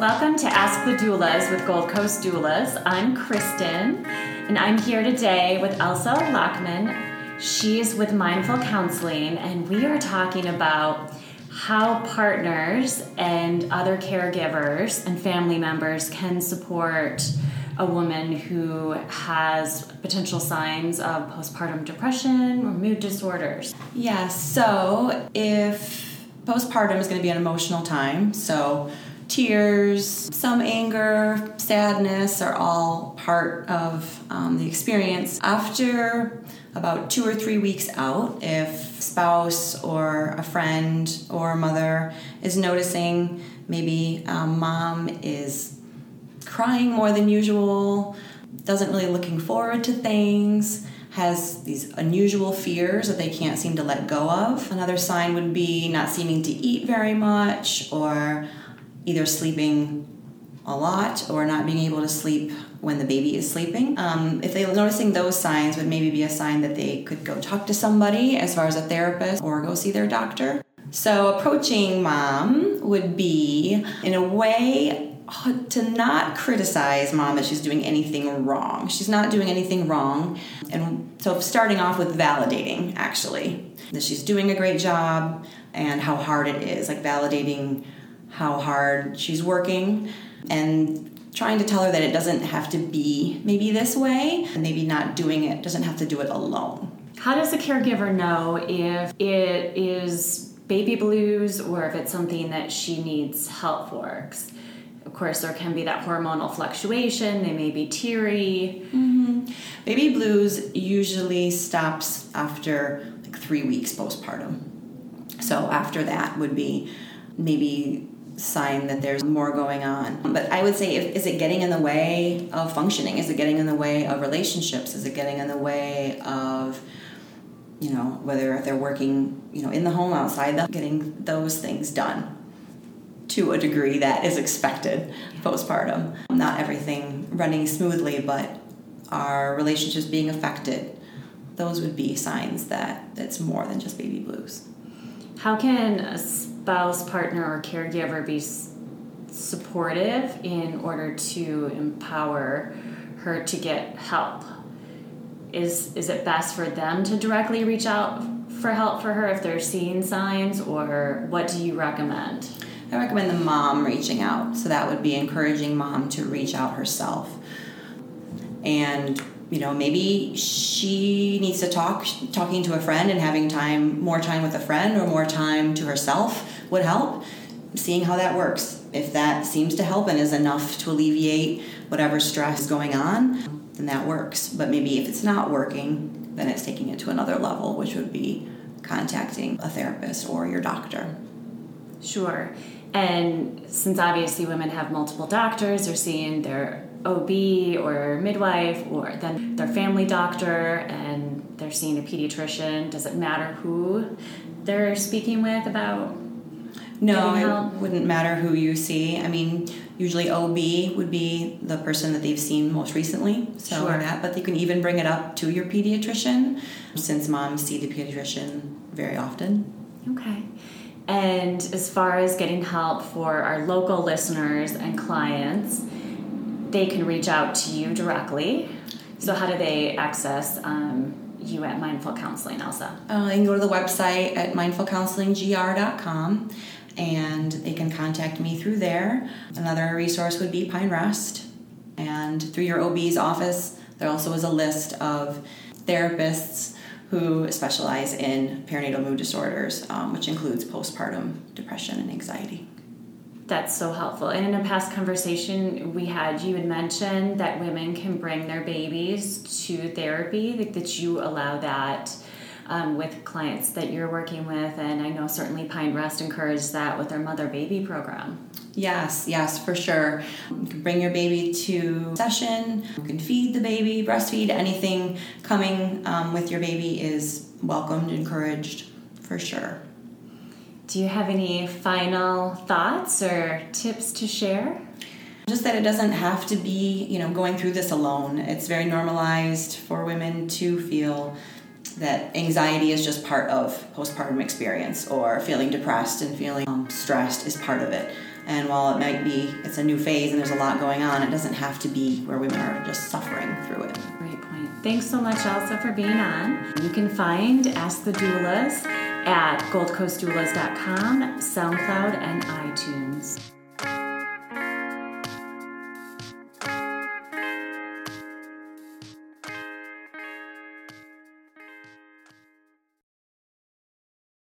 Welcome to Ask the Doulas with Gold Coast Doulas. I'm Kristen, and I'm here today with Elsa Lockman. She's with Mindful Counseling, and we are talking about how partners and other caregivers and family members can support a woman who has potential signs of postpartum depression or mood disorders. Yes, so if postpartum is going to be an emotional time, so tears, some anger, sadness are all part of um, the experience. After about two or three weeks out, if spouse or a friend or mother is noticing maybe um, mom is crying more than usual, doesn't really looking forward to things, has these unusual fears that they can't seem to let go of. Another sign would be not seeming to eat very much or either sleeping a lot or not being able to sleep when the baby is sleeping. Um, if they're noticing those signs, would maybe be a sign that they could go talk to somebody, as far as a therapist, or go see their doctor. So approaching mom would be, in a way, to not criticize mom that she's doing anything wrong. She's not doing anything wrong. And so starting off with validating, actually, that she's doing a great job and how hard it is, like validating how hard she's working and trying to tell her that it doesn't have to be maybe this way and maybe not doing it doesn't have to do it alone. How does the caregiver know if it is baby blues or if it's something that she needs help for? Of course there can be that hormonal fluctuation they may be teary. Mm-hmm. baby blues usually stops after like three weeks postpartum. So after that would be maybe sign that there's more going on. But I would say, if, is it getting in the way of functioning? Is it getting in the way of relationships? Is it getting in the way of, you know, whether they're working, you know, in the home, outside, the, getting those things done to a degree that is expected postpartum. Not everything running smoothly, but our relationships being affected. Those would be signs that it's more than just baby blues. How can a spouse, partner, or caregiver be supportive in order to empower her to get help? Is is it best for them to directly reach out for help for her if they're seeing signs, or what do you recommend? I recommend the mom reaching out. So that would be encouraging mom to reach out herself. And you know maybe she needs to talk talking to a friend and having time more time with a friend or more time to herself would help seeing how that works if that seems to help and is enough to alleviate whatever stress is going on then that works but maybe if it's not working then it's taking it to another level which would be contacting a therapist or your doctor sure and since obviously women have multiple doctors they're seeing their OB or midwife or then their family doctor and they're seeing a pediatrician. Does it matter who they're speaking with about? No, it wouldn't matter who you see. I mean, usually OB would be the person that they've seen most recently. So sure. that, but they can even bring it up to your pediatrician since moms see the pediatrician very often. Okay. And as far as getting help for our local listeners and clients, they can reach out to you directly. So, how do they access um, you at Mindful Counseling, Elsa? Uh, they can go to the website at mindfulcounselingsgr.com and they can contact me through there. Another resource would be Pine Rest. And through your OB's office, there also is a list of therapists who specialize in perinatal mood disorders, um, which includes postpartum depression and anxiety. That's so helpful. And in a past conversation we had, you had mentioned that women can bring their babies to therapy, that, that you allow that um, with clients that you're working with. And I know certainly Pine Rest encourages that with their mother baby program. Yes, yes, for sure. You can bring your baby to session, you can feed the baby, breastfeed, anything coming um, with your baby is welcomed, encouraged, for sure. Do you have any final thoughts or tips to share? Just that it doesn't have to be, you know, going through this alone. It's very normalized for women to feel that anxiety is just part of postpartum experience, or feeling depressed and feeling um, stressed is part of it. And while it might be, it's a new phase and there's a lot going on, it doesn't have to be where women are just suffering through it. Great point. Thanks so much, Elsa, for being on. You can find Ask the Doulas at goldcoastdoulas.com, SoundCloud, and iTunes.